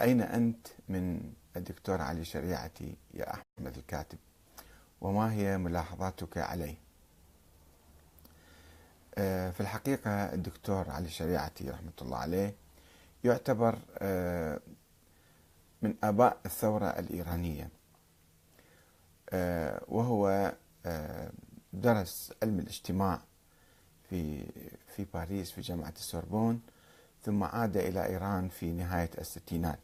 أين أنت من الدكتور علي شريعتي يا أحمد الكاتب؟ وما هي ملاحظاتك عليه؟ آه، في الحقيقة الدكتور علي شريعتي رحمة الله عليه يعتبر آه، من آباء الثورة الإيرانية آه، وهو درس علم الاجتماع في في باريس في جامعة السوربون ثم عاد إلى إيران في نهاية الستينات.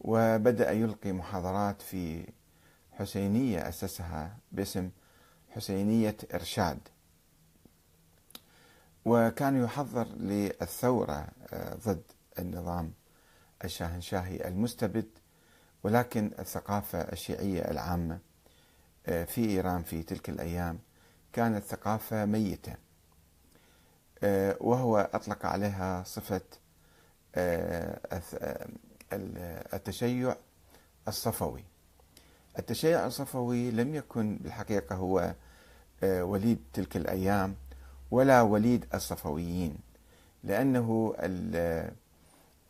وبدأ يلقي محاضرات في حسينية أسسها باسم حسينية إرشاد. وكان يحضر للثورة آه، ضد النظام الشاهنشاهي المستبد ولكن الثقافة الشيعية العامة آه، في إيران في تلك الأيام كانت ثقافة ميتة. وهو أطلق عليها صفة التشيع الصفوي. التشيع الصفوي لم يكن بالحقيقة هو وليد تلك الأيام ولا وليد الصفويين لأنه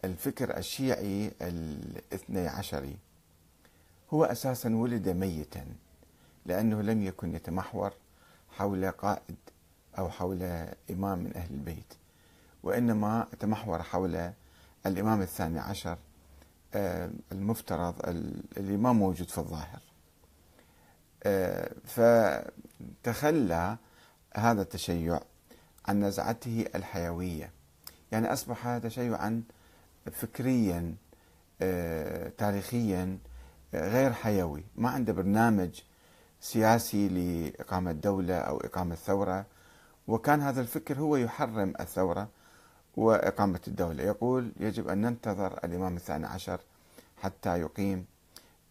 الفكر الشيعي الاثني عشري هو أساسا ولد ميتا لأنه لم يكن يتمحور حول قائد أو حول إمام من أهل البيت وإنما تمحور حول الإمام الثاني عشر آه، المفترض اللي ما موجود في الظاهر. آه، فتخلى هذا التشيع عن نزعته الحيوية. يعني أصبح تشيعا فكريا آه، تاريخيا غير حيوي. ما عنده برنامج سياسي لإقامة دولة أو إقامة ثورة وكان هذا الفكر هو يحرم الثورة وإقامة الدولة. يقول يجب أن ننتظر الإمام الثاني عشر حتى يقيم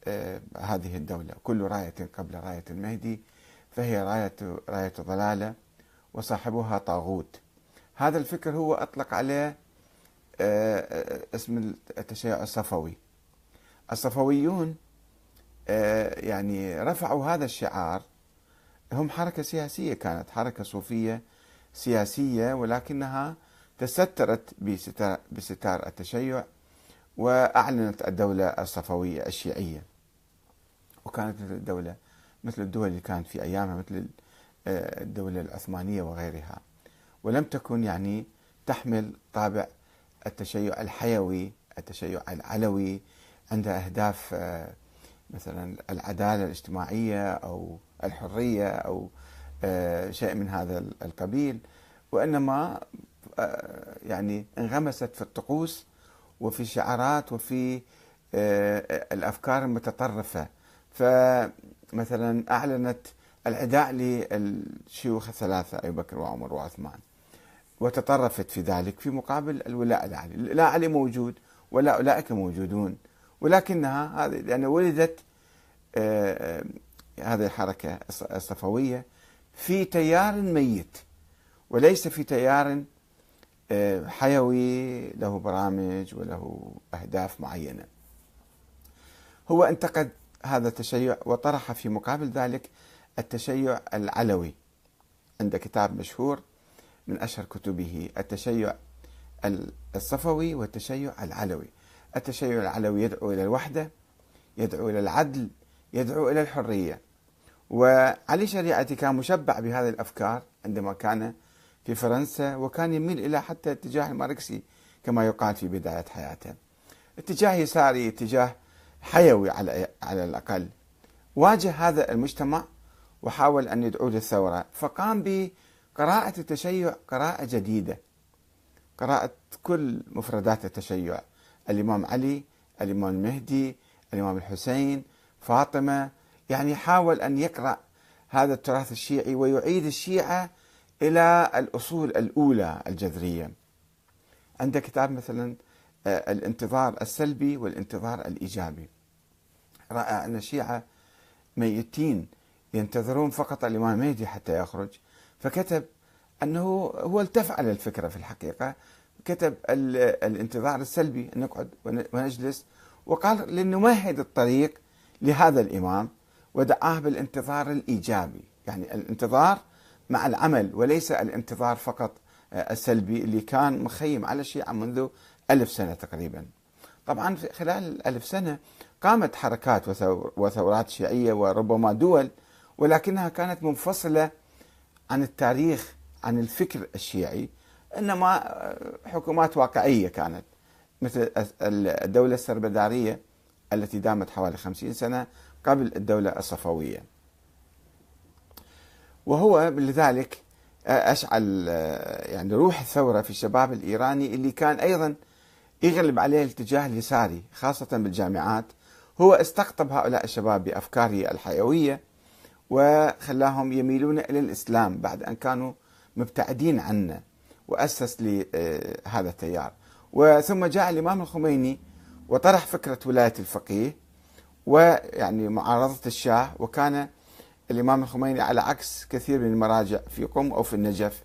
آه، هذه الدولة. كل راية قبل راية المهدي فهي راية راية ضلالة وصاحبها طاغوت. هذا الفكر هو أطلق عليه آه، آه، اسم التشيع الصفوي. الصفويون يعني رفعوا هذا الشعار هم حركة سياسية كانت حركة صوفية سياسية ولكنها تسترت بستار التشيع وأعلنت الدولة الصفوية الشيعية. وكانت الدولة مثل الدول اللي كانت في أيامها مثل آه، الدولة العثمانية وغيرها. ولم تكن يعني تحمل طابع التشيع الحيوي التشيع العلوي عندها أهداف آه، مثلا العدالة الاجتماعية أو الحرية أو آه، شيء من هذا القبيل وإنما يعني انغمست في الطقوس وفي الشعارات وفي الأفكار المتطرفة. فمثلا أعلنت العداء للشيوخ الثلاثة أبي بكر وعمر وعثمان وتطرفت في ذلك في مقابل الولاء العلي لا علي موجود ولا أولئك موجودون ولكنها هذه لأن ولدت آه، آه، هذه الحركة الصفوية في تيار ميت وليس في تيار آه، حيوي له برامج وله أهداف معينة. هو انتقد هذا التشيع وطرح في مقابل ذلك التشيع العلوي. عند كتاب مشهور من أشهر كتبه التشيع الصفوي والتشيع العلوي. التشيع العلوي يدعو إلى الوحدة يدعو إلى العدل يدعو إلى الحرية. وعلي شريعتي كان مشبع بهذه الأفكار عندما كان في فرنسا وكان يميل إلى حتى اتجاه الماركسي كما يقال في بداية حياته. اتجاه يساري اتجاه حيوي على على الأقل. واجه هذا المجتمع وحاول أن يدعو للثورة فقام بقراءة التشيع قراءة جديدة. قراءة كل مفردات التشيع. الإمام علي الإمام المهدي الإمام الحسين فاطمة يعني حاول أن يقرأ هذا التراث الشيعي ويعيد الشيعة إلى الأصول الأولى الجذرية. عند كتاب مثلا آه، الانتظار السلبي والانتظار الإيجابي. رأى أن الشيعة ميتين ينتظرون فقط الإمام المهدي حتى يخرج. فكتب أنه هو التفعل الفكرة في الحقيقة. كتب الانتظار السلبي نقعد ونجلس. وقال لنمهد الطريق لهذا الإمام. ودعاه بالانتظار الإيجابي. يعني الانتظار مع العمل وليس الانتظار فقط السلبي اللي كان مخيم على الشيعة منذ ألف سنة تقريبا. طبعا خلال الألف سنة قامت حركات وثورات شيعية وربما دول ولكنها كانت منفصلة عن التاريخ عن الفكر الشيعي إنما حكومات واقعية كانت مثل الدولة السربدارية التي دامت حوالي خمسين سنة قبل الدولة الصفوية. وهو لذلك أشعل يعني روح الثورة في الشباب الإيراني اللي كان أيضا يغلب عليه الاتجاه اليساري خاصة بالجامعات. هو استقطب هؤلاء الشباب بأفكاره الحيوية وخلاهم يميلون إلى الإسلام بعد أن كانوا مبتعدين عنه وأسس لهذا التيار. وثم جاء الإمام الخميني وطرح فكرة ولاية الفقيه. ويعني معارضة الشاه وكان الإمام الخميني على عكس كثير من المراجع في قم أو في النجف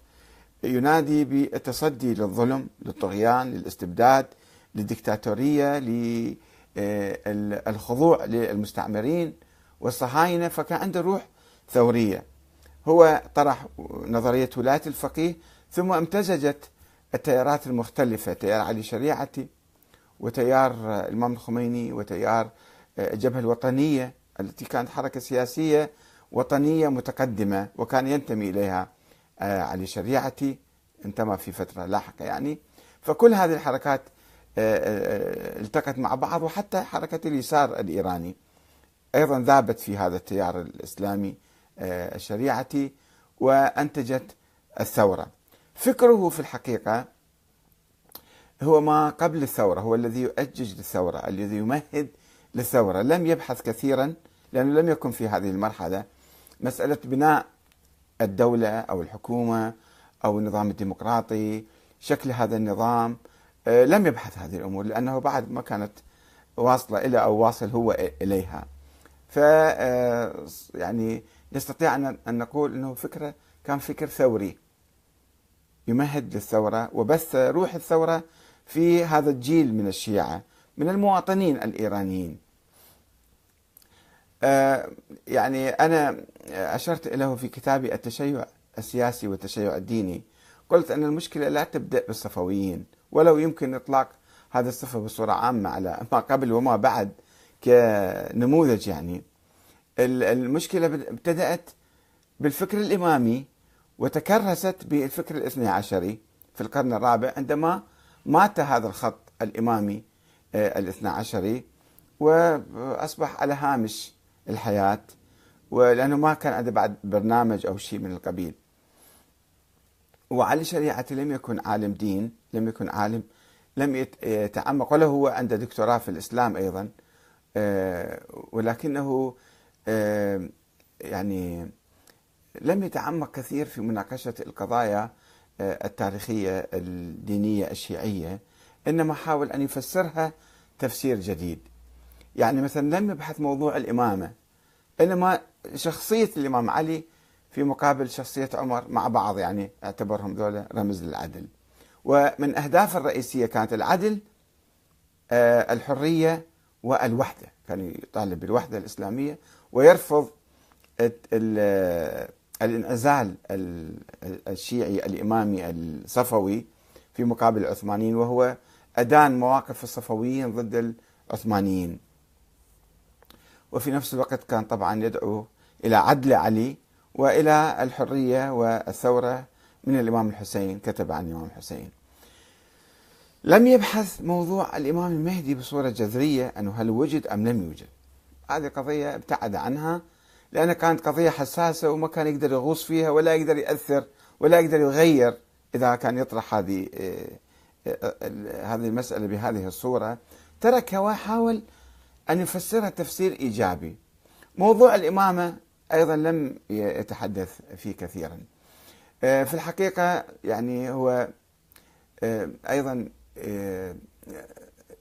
ينادي بالتصدي للظلم للطغيان للاستبداد للدكتاتورية للخضوع للمستعمرين والصهاينة فكان عنده روح ثورية. هو طرح نظرية ولاية الفقيه ثم امتزجت التيارات المختلفة تيار علي شريعتي وتيار الإمام الخميني وتيار الجبهة الوطنية التي كانت حركة سياسية وطنية متقدمة وكان ينتمي إليها آه، علي شريعتي انتمى في فترة لاحقة يعني. فكل هذه الحركات آه، آه، التقت مع بعض وحتى حركة اليسار الإيراني. أيضا ذابت في هذا التيار الإسلامي الشريعتي وأنتجت الثورة. فكره في الحقيقة هو ما قبل الثورة هو الذي يؤجج للثورة الذي يمهد للثورة. لم يبحث كثيرا لأنه لم يكن في هذه المرحلة مسألة بناء الدولة أو الحكومة أو النظام الديمقراطي شكل هذا النظام آه، لم يبحث هذه الأمور لأنه بعد ما كانت واصلة إلى أو واصل هو إليها. ف آه، يعني نستطيع أن نقول أنه فكرة كان فكر ثوري. يمهد للثورة وبث روح الثورة في هذا الجيل من الشيعة. من المواطنين الإيرانيين. آه، يعني أنا أشرت له في كتابي التشيع السياسي والتشيع الديني. قلت أن المشكلة لا تبدأ بالصفويين ولو يمكن إطلاق هذا الصفة بصورة عامة على ما قبل وما بعد كنموذج يعني. المشكلة ابتدأت بالفكر الإمامي وتكرست بالفكر الاثني عشري في القرن الرابع عندما مات هذا الخط الإمامي الاثنى عشري وأصبح على هامش الحياة ولأنه ما كان عنده بعد برنامج أو شيء من القبيل. وعلي شريعتي لم يكن عالم دين لم يكن عالم لم يتعمق ولا هو عنده دكتوراه في الإسلام أيضا آه، ولكنه آه، يعني لم يتعمق كثير في مناقشة القضايا آه، التاريخية الدينية الشيعية. إنما حاول أن يفسرها تفسير جديد. يعني مثلا لم يبحث موضوع الإمامة إنما شخصية الإمام علي في مقابل شخصية عمر مع بعض يعني أعتبرهم ذولا رمز للعدل. ومن أهداف الرئيسية كانت العدل آه، الحرية والوحدة كان يطالب بالوحدة الإسلامية ويرفض الانعزال الشيعي الإمامي الصفوي في مقابل العثمانيين وهو أدان مواقف الصفويين ضد العثمانيين. وفي نفس الوقت كان طبعا يدعو إلى عدل علي وإلى الحرية والثورة من الإمام الحسين كتب عن الإمام الحسين. لم يبحث موضوع الإمام المهدي بصورة جذرية أنه هل وجد أم لم يوجد. هذه قضية ابتعد عنها لأنها كانت قضية حساسة وما كان يقدر يغوص فيها ولا يقدر يأثر ولا يقدر يغير إذا كان يطرح هذه آه، هذه المسألة بهذه الصورة تركها وحاول أن يفسرها تفسير إيجابي. موضوع الإمامة أيضا لم يتحدث فيه كثيرا. آه، في الحقيقة يعني هو أيضا